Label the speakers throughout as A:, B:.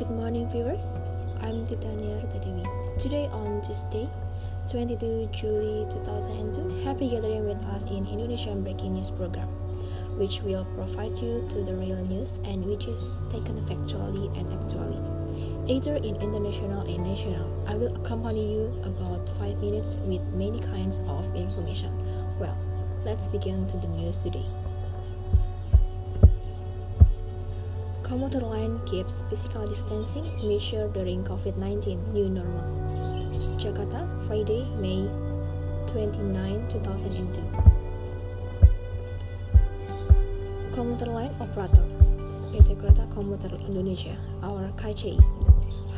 A: viewers, I'm Titania Tadewi. Today on Tuesday, 22 July 2002, happy gathering with us in Indonesian Breaking News program, which will provide you to the real news and which is taken factually and actually, either in international and national. I will accompany you about 5 minutes with many kinds of information. Well, let's begin to the news today. Commuter line keeps physical distancing measure during COVID-19 new normal. Jakarta, Friday, May 29, 2002. Commuter line operator PT Kereta Commuter Indonesia, our KCI,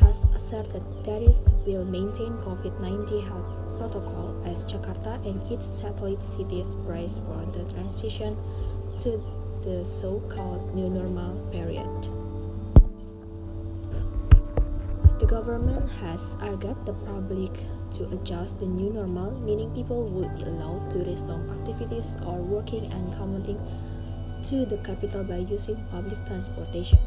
A: has asserted that it will maintain COVID-19 health protocol as Jakarta and its satellite cities brace for the transition to the so-called new normal period. The government has urged the public to adjust the new normal, meaning people would be allowed to resume activities or working and commuting to the capital by using public transportation.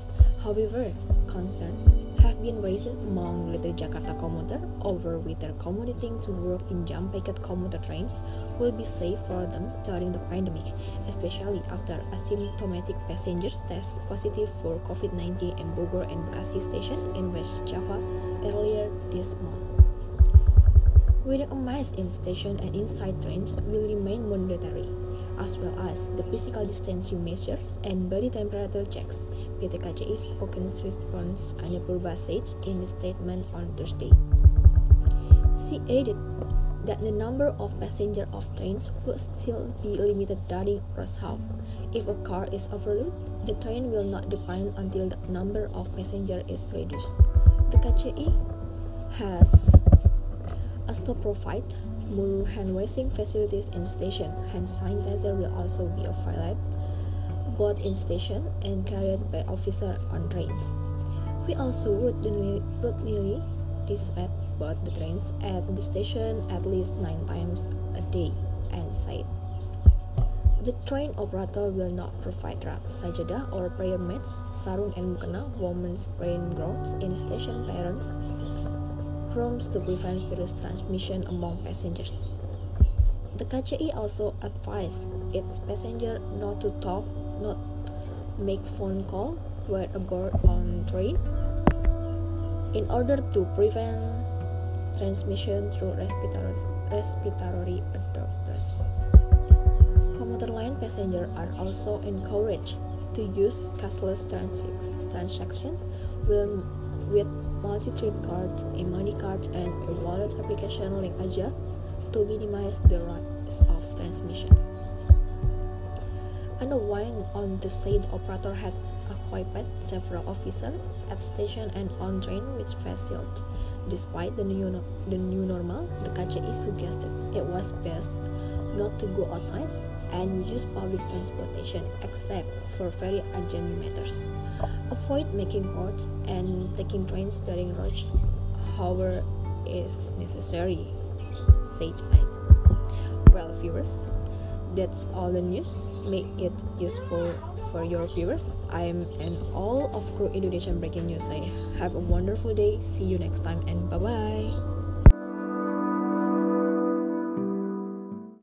A: However, concern have been raised among Greater Jakarta commuter over whether commuting to work in jam-packed commuter trains will be safe for them during the pandemic, especially after asymptomatic passengers test positive for COVID-19 in Bogor and Bekasi station in West Java earlier this month. Wearing a mask in station and inside trains will remain mandatory, as well as the physical distancing measures and body temperature checks, PT KCI spokesperson Ania Purba said in a statement on Thursday. She added that the number of passengers of trains will still be limited during rush hour. If a car is overloaded, the train will not depart until the number of passengers is reduced. The KCI has also provide more hand washing facilities in station. Hand sanitizer will also be available both in station and carried by officers on trains. We also routinely, routinely dispatch both the trains at the station at least nine times a day and said the train operator will not provide rugs, sajadah, or prayer mats, sarung and mukena, women's praying grounds in station parents' rooms to prevent virus transmission among passengers. The KCI also advised its passengers not to talk, not make phone call while aboard on train in order to prevent transmission through respiratory, respiratory droplets. Commuter line passengers are also encouraged to use cashless transaction with, multi-trip cards, e-money card, and a wallet application LinkAja to minimize the risk of transmission. Anna went on to say the operator had equipped several officers at station and on train face shield. Despite the new, the new normal, the KCI suggested it was best not to go outside and use public transportation except for very urgent matters. Avoid making calls and taking trains during rush hour if necessary, said Anne. Well, viewers, that's all the news. Make it useful for your viewers. I am and all of Crew Indonesian Breaking News. I have a wonderful day. See you next time and bye bye.